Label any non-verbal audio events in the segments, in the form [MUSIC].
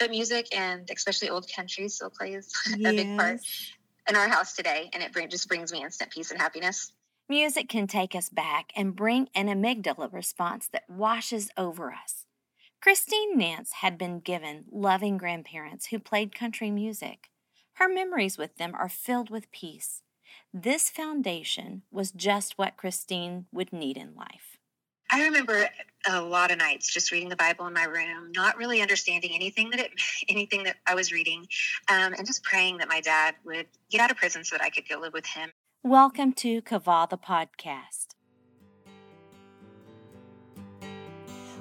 but music and especially old country still plays yes. [LAUGHS] a big part in our house today, and it bring, just brings me instant peace and happiness. Music can take us back and bring an amygdala response that washes over us. Christine Nance had been given loving grandparents who played country music. Her memories with them are filled with peace. This foundation was just what Christine would need in life. I remember a lot of nights just reading the Bible in my room, not really understanding anything that it, [LAUGHS] anything that I was reading, um, and just praying that my dad would get out of prison so that I could go live with him. Welcome to Qavah the podcast.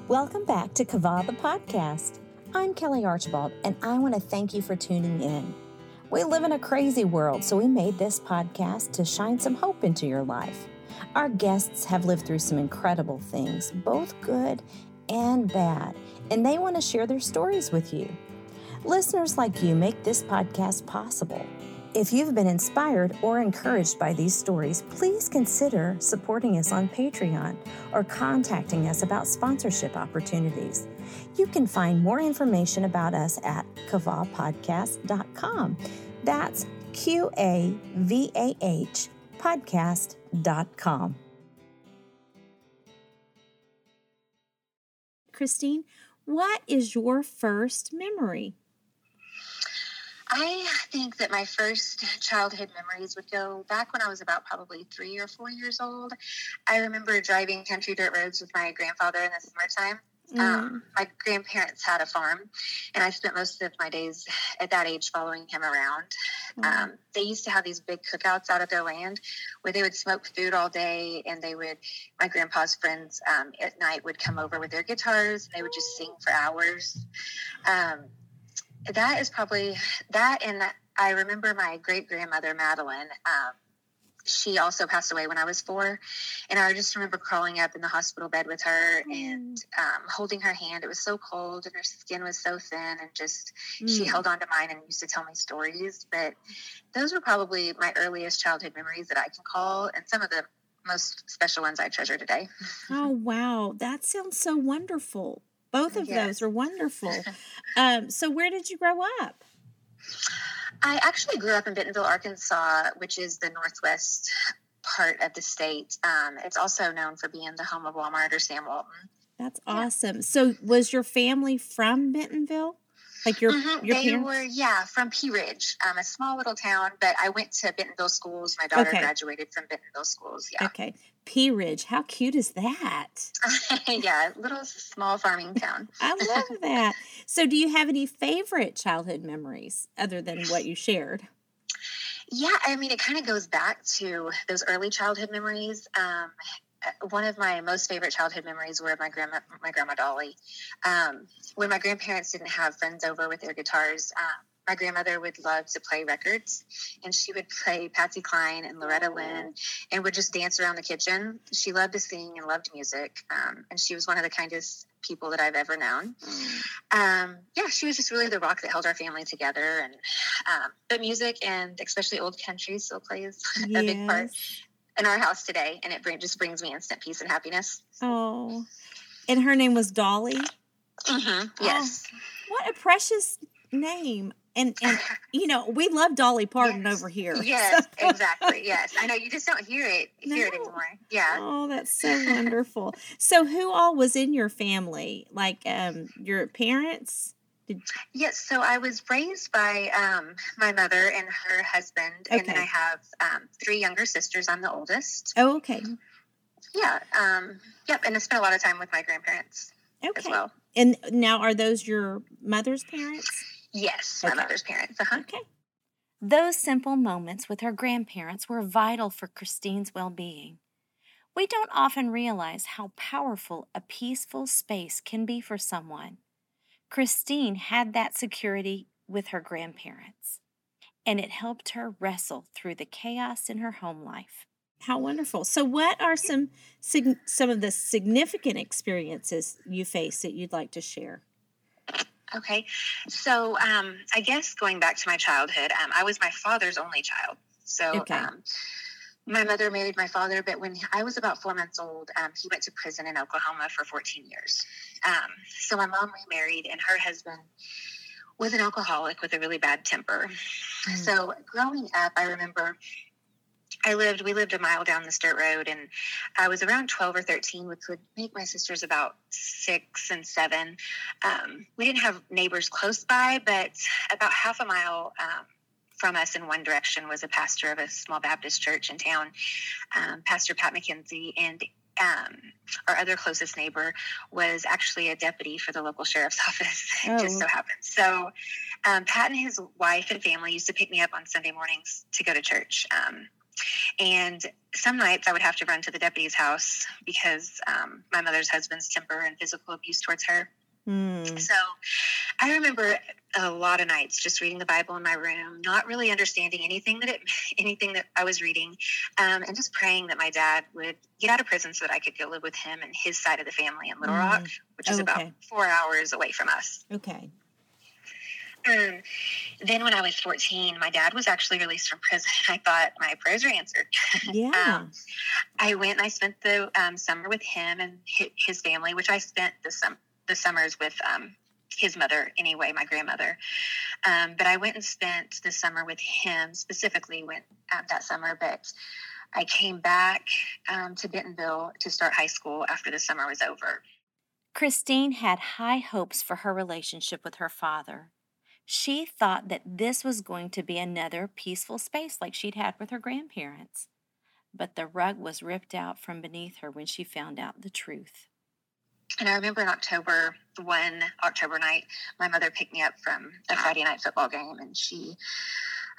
Welcome back to Qavah the podcast. I'm Kelly Archibald, and I want to thank you for tuning in. We live in a crazy world, so we made this podcast to shine some hope into your life. Our guests have lived through some incredible things, both good and bad, and they want to share their stories with you. Listeners like you make this podcast possible. If you've been inspired or encouraged by these stories, please consider supporting us on Patreon or contacting us about sponsorship opportunities. You can find more information about us at qavahpodcast.com. That's Q A V A H podcast.com. Christine, what is your first memory? I think that my first childhood memories would go back when I was about probably three or four years old. I remember driving country dirt roads with my grandfather in the summertime. Mm. Um, my grandparents had a farm, and I spent most of my days at that age following him around. Mm. Um, they used to have these big cookouts out at their land where they would smoke food all day, and they would, my grandpa's friends um, at night would come over with their guitars, and they would just sing for hours. Um, that is probably that, and I remember my great grandmother, Madeline um, she also passed away when I was four. And I just remember crawling up in the hospital bed with her and mm. um, holding her hand. It was so cold and her skin was so thin. And just mm. she held on to mine and used to tell me stories. But those were probably my earliest childhood memories that I can call and some of the most special ones I treasure today. Oh, wow. That sounds so wonderful. Both of yes. those are wonderful. [LAUGHS] um, so, where did you grow up? I actually grew up in Bentonville, Arkansas, which is the northwest part of the state. Um, it's also known for being the home of Walmart or Sam Walton. That's awesome. Yeah. So, was your family from Bentonville? Like your mm-hmm. your they parents? were yeah from Pea Ridge, um, a small little town. But I went to Bentonville schools. My daughter okay. graduated from Bentonville schools. Yeah. Okay. Pea Ridge, how cute is that? [LAUGHS] yeah, little small farming town. [LAUGHS] I love that. So, do you have any favorite childhood memories other than what you shared? Yeah, I mean, it kind of goes back to those early childhood memories. Um, one of my most favorite childhood memories were my grandma, my grandma Dolly. Um, when my grandparents didn't have friends over with their guitars, uh, my grandmother would love to play records and she would play Patsy Cline and Loretta Lynn and would just dance around the kitchen. She loved to sing and loved music. Um, and she was one of the kindest people that I've ever known. Um, yeah, she was just really the rock that held our family together. And um, but music and especially old country still plays yes. [LAUGHS] a big part in our house today, and it bring, just brings me instant peace and happiness. Oh, and her name was Dolly. Mm-hmm. Yes. Oh, what a precious name. And and [LAUGHS] you know we love Dolly Parton yes. over here. [LAUGHS] Yes, exactly. Yes, I know you just don't hear it hear no. it anymore. Yeah. Oh, that's so wonderful. so, who all was in your family? Like um, your parents? Did... Yes, so I was raised by um, my mother and her husband, okay. and then I have um, three younger sisters. I'm the oldest. Oh, okay. Yeah. Um, yep. And I spent a lot of time with my grandparents okay. as well. And now, are those your mother's parents? Yes, my mother's parents. Uh-huh. Okay. Those simple moments with her grandparents were vital for Christine's well being. We don't often realize how powerful a peaceful space can be for someone. Christine had that security with her grandparents, and it helped her wrestle through the chaos in her home life. How wonderful. So, what are some some of the significant experiences you face that you'd like to share? Okay, so um, I guess going back to my childhood, um, I was my father's only child. So okay. um, my mother married my father, but when I was about four months old, um, he went to prison in Oklahoma for 14 years. Um, so my mom remarried, and her husband was an alcoholic with a really bad temper. Mm. So growing up, I remember I lived, we lived a mile down this dirt road, and I was around 12 or 13, which would make my sisters about six and seven. Um, we didn't have neighbors close by, but about half a mile um, from us in one direction was a pastor of a small Baptist church in town, um, Pastor Pat McKenzie, and um, our other closest neighbor was actually a deputy for the local sheriff's [LAUGHS] office. It oh. just so happened. So, um, Pat and his wife and family used to pick me up on Sunday mornings to go to church. Um, and some nights I would have to run to the deputy's house because um, my mother's husband's temper and physical abuse towards her. Mm. So I remember a lot of nights just reading the Bible in my room, not really understanding anything that it, [LAUGHS] anything that I was reading, um, and just praying that my dad would get out of prison so that I could go live with him and his side of the family in Little mm. Rock, which is okay. about four hours away from us. Okay. Um, then when I was 14, my dad was actually released from prison. [LAUGHS] I thought my prayers were answered. [LAUGHS] Yeah. um, I went and I spent the um, summer with him and his family, which I spent the, sum- the summers with um, his mother anyway, my grandmother. Um, but I went and spent the summer with him specifically went um, that summer. But I came back um, to Bentonville to start high school after the summer was over. Christine had high hopes for her relationship with her father. She thought that this was going to be another peaceful space like she'd had with her grandparents. But the rug was ripped out from beneath her when she found out the truth. And I remember in October, one October night, my mother picked me up from a Friday night football game, and she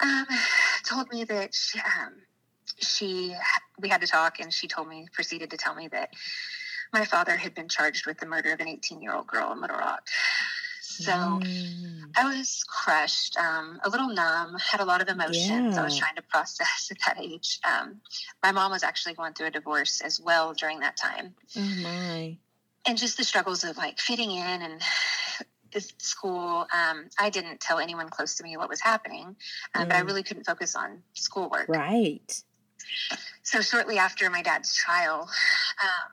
um, told me that she, um, she, we had to talk, and she told me, proceeded to tell me that my father had been charged with the murder of an 18 year old girl in Little Rock. So mm. I was crushed, um, a little numb, had a lot of emotions yeah. I was trying to process at that age. Um, my mom was actually going through a divorce as well during that time. Oh my. And just the struggles of like fitting in and [SIGHS] school. Um, I didn't tell anyone close to me what was happening, mm. but I mm. really couldn't focus on schoolwork. Right. So shortly after my dad's trial, um,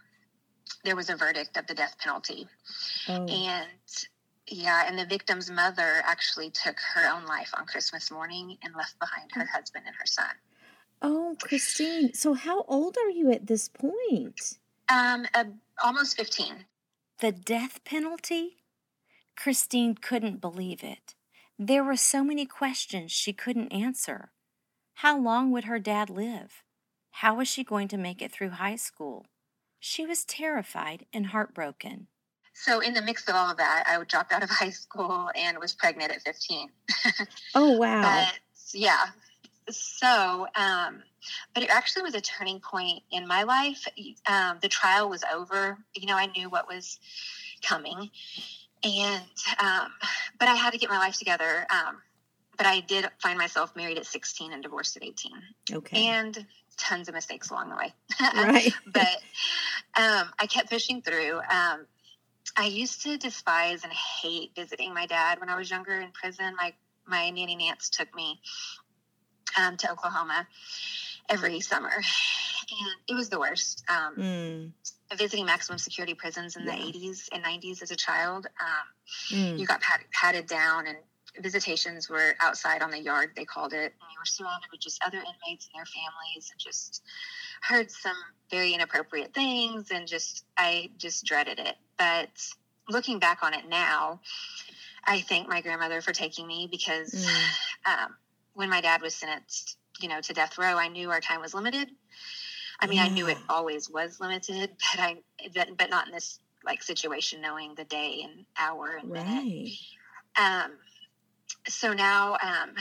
there was a verdict of the death penalty. Oh. And yeah, and the victim's mother actually took her own life on Christmas morning and left behind her husband and her son. Oh, Christine. So how old are you at this point? Um, uh, almost 15. The death penalty? Christine couldn't believe it. There were so many questions she couldn't answer. How long would her dad live? How was she going to make it through high school? She was terrified and heartbroken. So, in the mix of all of that, I dropped out of [LAUGHS] high school and was pregnant at 15. [LAUGHS] oh, wow. but, yeah. So, um, but it actually was a turning point in my life. Um, the trial was over. You know, I knew what was coming. And, um, but I had to get my life together. Um, but I did find myself married at 16 and divorced at 18. Okay. And tons of mistakes along the way. [LAUGHS] Right. but um, I kept pushing through. Um, I used to despise and hate visiting my dad when I was younger in prison. My my nanny Nance took me um, to Oklahoma every summer, and it was the worst. Um, mm. Visiting maximum security prisons in yeah. the 80s and 90s as a child, um, mm. you got pat- patted down, and visitations were outside on the yard. They called it, and you were surrounded with just other inmates and their families, and just heard some very inappropriate things, and just I just dreaded it. But looking back on it now, I thank my grandmother for taking me because mm. um, when my dad was sentenced, you know, to death row, I knew our time was limited. I mean, yeah. I knew it always was limited, [LAUGHS] but I, but not in this like situation, knowing the day and hour and right. minute. Um, so now, um,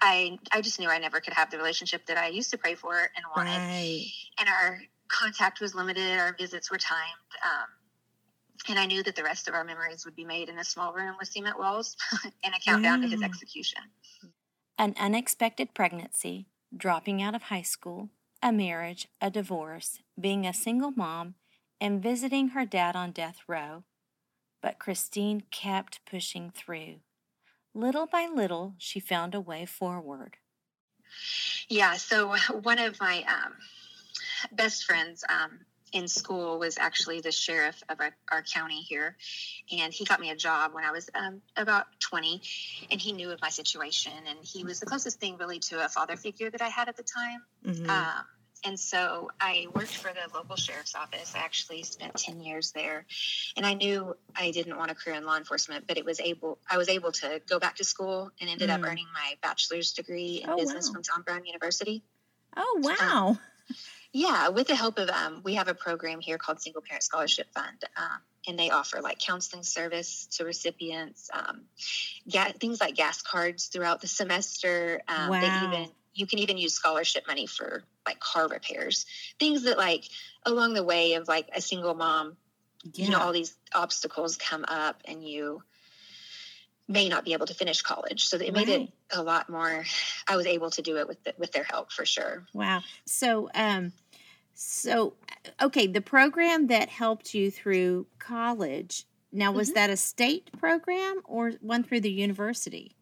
I, I just knew I never could have the relationship that I used to pray for and wanted. Right. And our contact was limited. Our visits were timed. Um, and I knew that the rest of our memories would be made in a small room with cement walls [LAUGHS] and a countdown yeah. to his execution. An unexpected pregnancy, dropping out of high school, a marriage, a divorce, being a single mom, and visiting her dad on death row. But Christine kept pushing through. Little by little, she found a way forward. Yeah, so one of my um, best friends um, in school was actually the sheriff of our, our, county here. And he got me a job when I was um, about 20. And he knew of my situation. And he was the closest thing really to a father figure that I had at the time. Mm-hmm. Um, and so I worked for the local sheriff's office. I actually spent 10 years there. And I knew I didn't want a career in law enforcement, but it was able I was able to go back to school and ended mm. up earning my bachelor's degree in oh, business wow. from John Brown University. Oh wow. Um, yeah, with the help of um, we have a program here called Single Parent Scholarship Fund, um, and they offer like counseling service to recipients, um, ga- things like gas cards throughout the semester. Um, wow. They even you can even use scholarship money for like car repairs, things that like along the way of like a single mom, yeah. you know, all these obstacles come up and you may not be able to finish college. So it made right. it a lot more. I was able to do it with the, with their help for sure. Wow. So, um, so okay, the program that helped you through college. Now, was mm-hmm. that a state program or one through the university?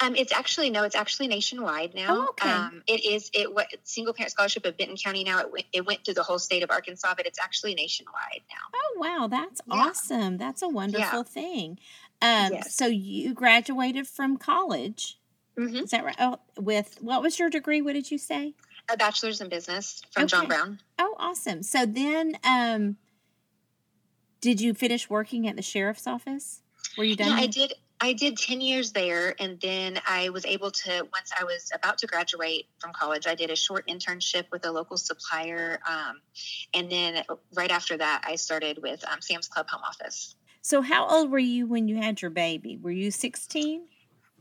Um, it's actually no, it's actually nationwide now. Oh, okay. Um, it is it what single parent scholarship of Benton County now. It went, it went through the whole state of Arkansas, but it's actually nationwide now. Oh wow, that's yeah. awesome! That's a wonderful yeah. thing. Um, yes. So you graduated from college. Mm-hmm. Is that right? Oh, with what was your degree? What did you say? A bachelor's in business from okay. John Brown. Oh, awesome! So then, um, did you finish working at the sheriff's office? Were you done? Yeah, I did. I did 10 years there, and then I was able to, once I was about to graduate from college, I did a short internship with a local supplier. Um, and then right after that, I started with um, Sam's Club Home Office. So, how old were you when you had your baby? Were you 16?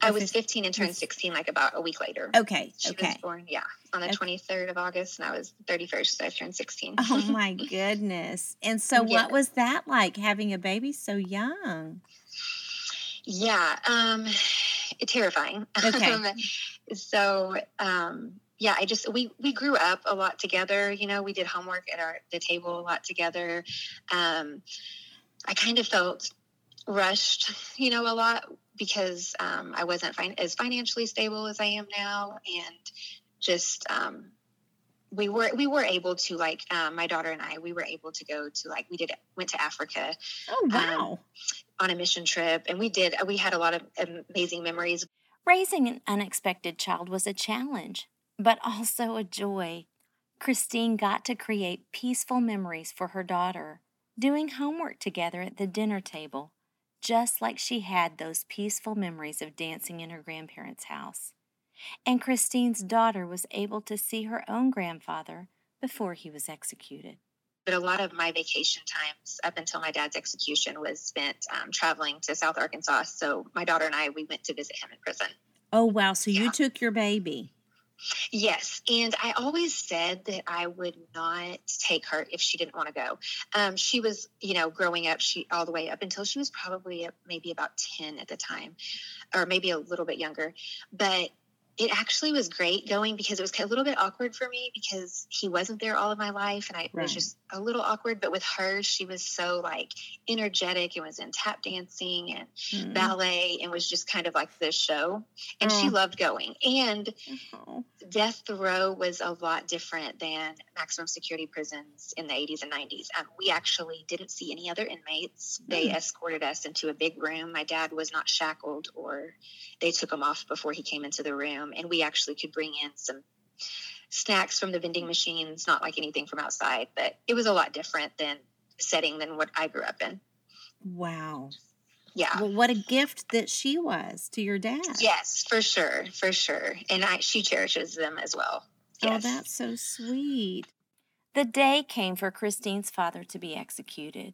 I was 15 and turned 16 like about a week later. Okay. She okay. was born, yeah, on the okay. 23rd of August, and I was 31st, so I turned 16. oh [LAUGHS] my goodness. And so, yeah. what was that like having a baby so young? Yeah, um, [SIGHS] terrifying. Okay. Um, [LAUGHS] so, um, yeah, I just we we grew up a lot together. You know, we did homework at our the table a lot together. Um, I kind of felt rushed, you know, a lot because um, I wasn't fin- as financially stable as I am now, and just um, we were we were able to like um, my daughter and I we were able to go to like we did went to Africa. Oh um, wow! On a mission trip, and we did we had a lot of amazing memories. Raising an unexpected child was a challenge, but also a joy. Christine got to create peaceful memories for her daughter, doing homework together at the dinner table, just like she had those peaceful memories of dancing in her grandparents' house and Christine's daughter was able to see her own grandfather before he was executed. But a lot of my vacation times up until my dad's execution was spent um, traveling to South Arkansas. So my daughter and I, we went to visit him in prison. Oh, wow. So yeah. you took your baby. Yes, and I always said that I would not take her if she didn't want to go. Um, she was, you know, growing up, she all the way up until she was probably maybe about ten at the time, or maybe a little bit younger. But it actually was great going because it was a little bit awkward for me because he wasn't there all of my life and I right. was just a little awkward. But with her, she was so like energetic and was in tap dancing and mm. ballet and was just kind of like this show. And oh. she loved going. And oh. death row was a lot different than maximum security prisons in the 80s and 90s. Um, we actually didn't see any other inmates. They mm. escorted us into a big room. My dad was not shackled or they took him off before he came into the room and we actually could bring in some snacks from the vending machines not like anything from outside but it was a lot different than setting than what i grew up in wow yeah well what a gift that she was to your dad yes for sure for sure and i she cherishes them as well yes. oh that's so sweet the day came for christine's father to be executed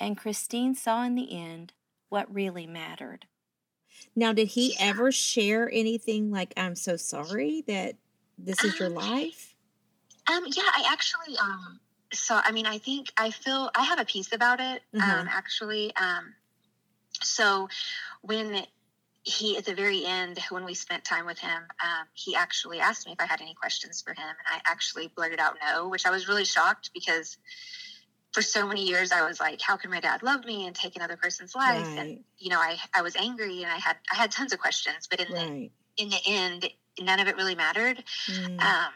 and christine saw in the end what really mattered now, did he ever share anything like, I'm so sorry that this is your um, life? Um, yeah, I actually, um, so, I mean, I think I feel, I have a piece about it, mm-hmm. um, actually. Um, so when he, at the very end, when we spent time with him, um, he actually asked me if I had any questions for him. And I actually blurted out no, which I was really shocked because for so many years I was like, how can my dad love me and take another person's life? Right. And you know, I I was angry and I had I had tons of questions, but in right. the in the end, none of it really mattered. Mm. Um,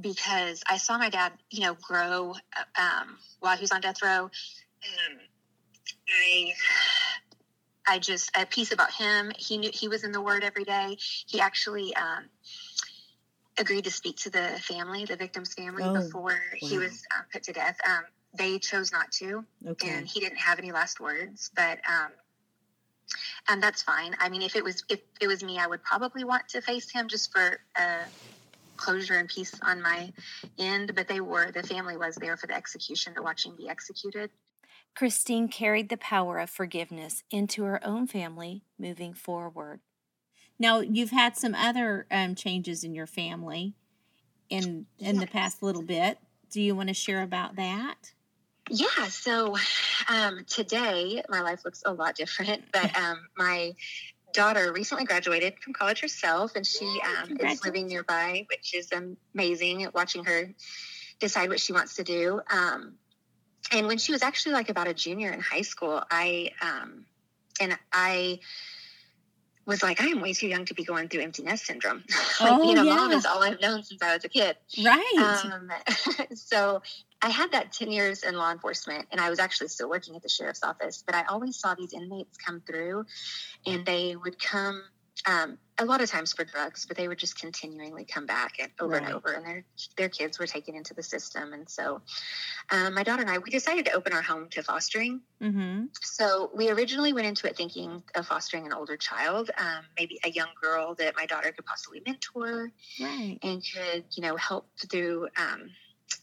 because I saw my dad, you know, grow um, while he was on death row. I I just a piece about him. He knew he was in the Word every day. He actually um, agreed to speak to the family, the victim's family, oh, before wow. he was um, put to death. Um, they chose not to, okay. and he didn't have any last words. But um, and that's fine. I mean, if it was if it was me, I would probably want to face him just for uh, closure and peace on my end. But they were the family was there for the execution to watch him be executed. Christine carried the power of forgiveness into her own family moving forward. Now, you've had some other um, changes in your family in in yes. the past little bit. Do you want to share about that? Yeah. So um, today, my life looks a lot different. [LAUGHS] But um, my daughter recently graduated from college herself, and she um, is living nearby, which is amazing. Watching her decide what she wants to do. Um, and when she was actually like about a junior in high school, I um, and I was like, I am way too young to be going through empty nest syndrome. [LAUGHS] like oh, being a yeah. mom is all I've known since I was a kid. Right. Um, [LAUGHS] so I had that 10 years in law enforcement and I was actually still working at the sheriff's office, but I always saw these inmates come through and they would come um, a lot of times for drugs, but they would just continually come back and over right. and over, and their their kids were taken into the system. And so, um, my daughter and I we decided to open our home to fostering. Mm-hmm. So we originally went into it thinking of fostering an older child, um, maybe a young girl that my daughter could possibly mentor, right. and could you know help through um,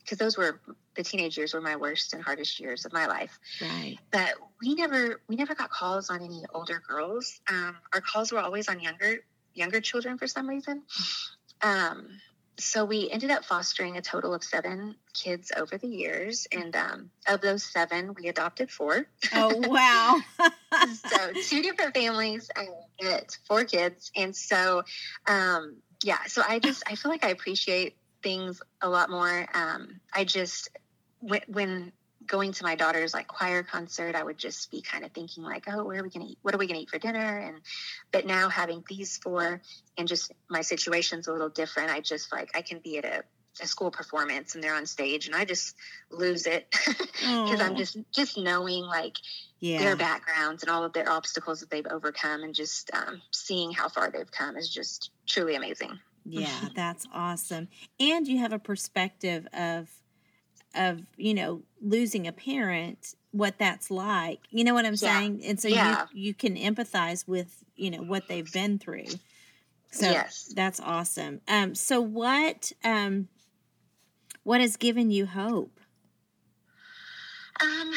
because those were the teenage years were my worst and hardest years of my life. Right. But we never we never got calls on any older girls. Um, our calls were always on younger younger children for some reason. Um, so we ended up fostering a total of seven kids over the years, and um, of those seven, we adopted four. Oh [LAUGHS] wow! [LAUGHS] so two different families, get four kids, and so um, yeah. So I just I feel like I appreciate things a lot more. Um, I just when, when going to my daughter's like choir concert, I would just be kind of thinking like, oh, where are we gonna eat? What are we gonna eat for dinner? And but now having these four and just my situation's a little different. I just like I can be at a, a school performance and they're on stage and I just lose it [LAUGHS] because I'm just just knowing like yeah. their backgrounds and all of their obstacles that they've overcome and just um, seeing how far they've come is just truly amazing. Yeah, that's awesome. And you have a perspective of of, you know, losing a parent, what that's like. You know what I'm yeah. saying? And so yeah. you you can empathize with, you know, what they've been through. So yes. that's awesome. Um so what um what has given you hope? Um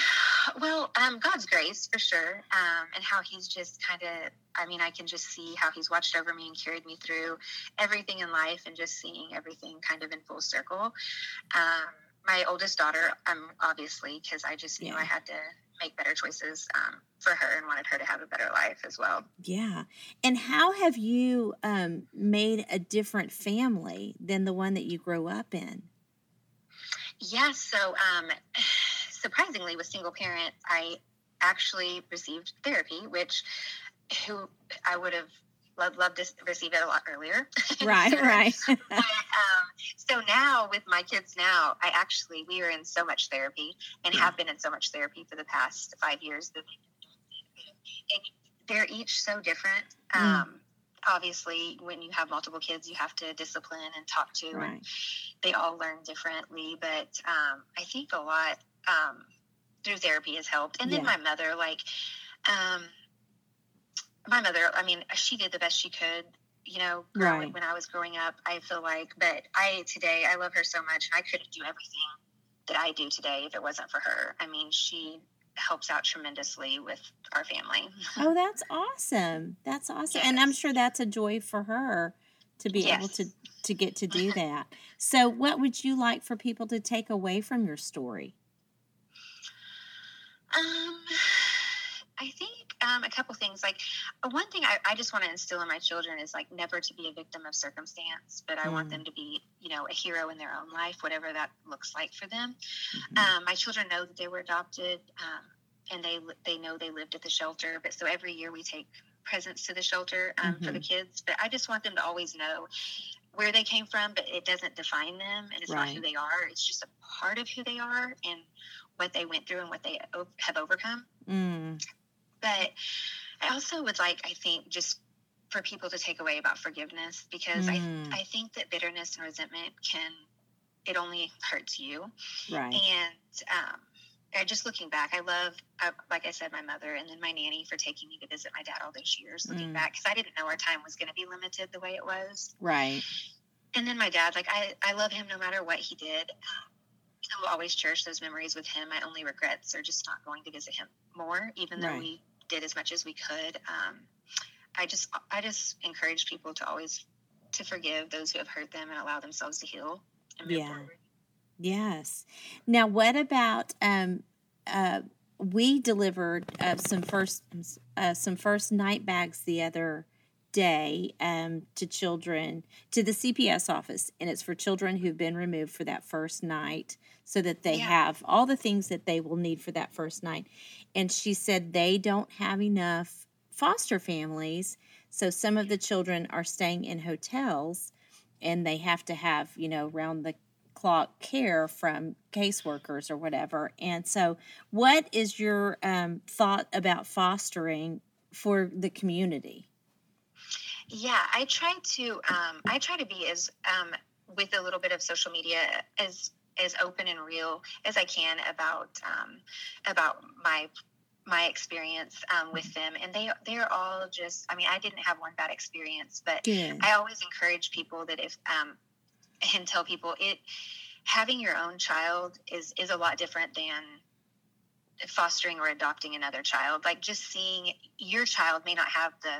well, um, God's grace for sure, um, and how He's just kind of. I mean, I can just see how He's watched over me and carried me through everything in life, and just seeing everything kind of in full circle. Um, my oldest daughter, um, obviously, because I just knew yeah. I had to make better choices um, for her and wanted her to have a better life as well. Yeah. And how have you um, made a different family than the one that you grew up in? Yeah. So, um, surprisingly, with single parent, I actually received therapy, which who I would have loved, loved to receive it a lot earlier. [LAUGHS] Right, right. but, [LAUGHS] um, so now with my kids now, I actually we are in so much therapy and have been in so much therapy for the past five years. And they're each so different. Mm. Um, obviously when you have multiple kids you have to discipline and talk to right. and they all learn differently but um, i think a lot um, through therapy has helped. And then yeah. my mother, like, um, my mother, I mean, she did the best she could, you know, right. when I was growing up, I feel like, but I, today, I love her so much. I couldn't do everything that I do today if it wasn't for her. I mean, she helps out tremendously with our family. [LAUGHS] oh, that's awesome. That's awesome. Yes. And I'm sure that's a joy for her to be yes. able to to get to do [LAUGHS] that. so, what would you like for people to take away from your story? Um, I think um, a couple things. Like uh, one thing I, I just want to instill in my children is like never to be a victim of circumstance, but I mm. want them to be, you know, a hero in their own life, whatever that looks like for them. Mm-hmm. Um, my children know that they were adopted, um, and they they know they lived at the shelter. But so every year we take presents to the shelter um, mm-hmm. for the mm-hmm. kids. But I just want them to always know where they came from, but it doesn't define them and it's right. not who they are. It's just a part of who they are and what they went through and what they have overcome. Mm. But I also would like, I think, just for people to take away about forgiveness because mm. I, I think that bitterness and resentment can, it only hurts you. Right. And, um, I, just looking back, I love, like I said, my mother and then my nanny for taking me to visit my dad all those years. Looking mm. back, because I didn't know our time was going to be limited the way it was. Right. And then my dad, like I, I love him no matter what he did. I will always cherish those memories with him. My only regrets are just not going to visit him more, even though right. we did as much as we could. Um, I just, I just encourage people to always to forgive those who have hurt them and allow themselves to heal and move yeah. forward. Yes. Now, what about um, uh, we delivered uh, some first uh, some first night bags the other day um, to children to the CPS office, and it's for children who've been removed for that first night, so that they yeah. have all the things that they will need for that first night. And she said they don't have enough foster families, so some of the children are staying in hotels, and they have to have you know round the clock care from caseworkers or whatever. And so, what is your um, thought about fostering for the community? Yeah, I try to um, I try to be as um, with a little bit of social media as as open and real as I can about um, about my my experience um, with them and they they're all just i mean i didn't have one bad experience but Good. i always encourage people that if um, and tell people it having your own child is is a lot different than fostering or adopting another child like just seeing your child may not have the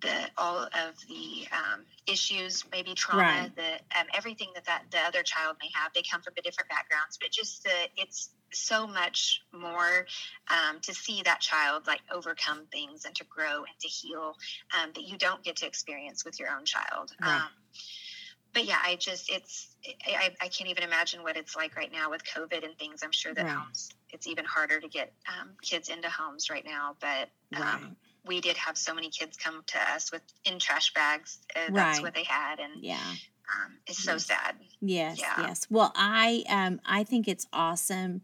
the all of the um, issues, maybe trauma, right. the um, everything that, that the other child may have. They come from a different backgrounds, but just the it's so much more um, to see that child like overcome things and to grow and to heal um, that you don't get to experience with your own child. Right. Um, but yeah, I just it's I, I can't even imagine what it's like right now with COVID and things. I'm sure that right. homes it's even harder to get um, kids into homes right now. But um. We did have so many kids come to us with in trash bags. Uh, that's right. what they had, and yeah. Um, it's so sad. Yes, yeah. yes. Well, I um, I think it's awesome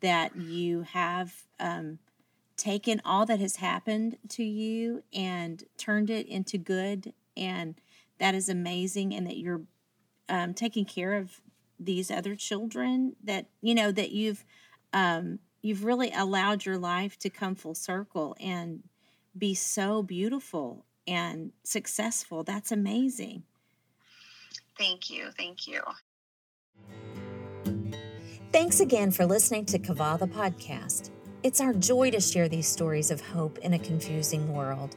that you have um, taken all that has happened to you and turned it into good and that is amazing and that you're um, taking care of these other children that you know that you've um, you've really allowed your life to come full circle and be so beautiful and successful. That's amazing. Thank you. Thank you. Thanks again for listening to Qavah the podcast. It's our joy to share these stories of hope in a confusing world.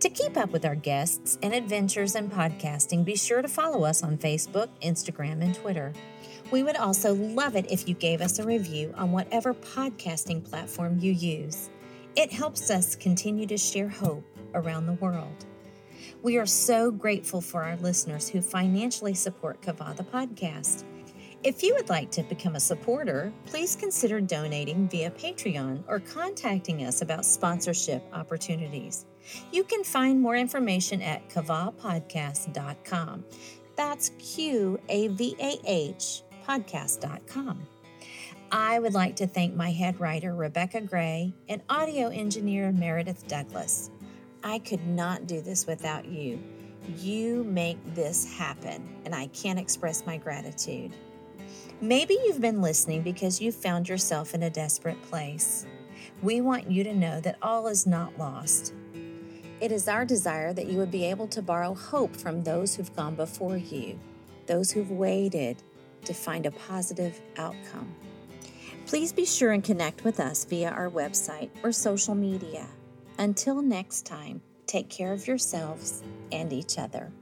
To keep up with our guests and adventures in podcasting, be sure to follow us on Facebook, Instagram, and Twitter. We would also love it if you gave us a review on whatever podcasting platform you use. It helps us continue to share hope around the world. We are so grateful for our listeners who financially support Qavah the podcast. If you would like to become a supporter, please consider donating via Patreon or contacting us about sponsorship opportunities. You can find more information at qavahpodcast.com. That's Q A V A H podcast.com. I would like to thank my head writer, Rebecca Gray, and audio engineer, Meredith Douglas. I could not do this without you. You make this happen, and I can't express my gratitude. Maybe you've been listening because you found yourself in a desperate place. We want you to know that all is not lost. It is our desire that you would be able to borrow hope from those who've gone before you, those who've waited to find a positive outcome. Please be sure and connect with us via our website or social media. Until next time, take care of yourselves and each other.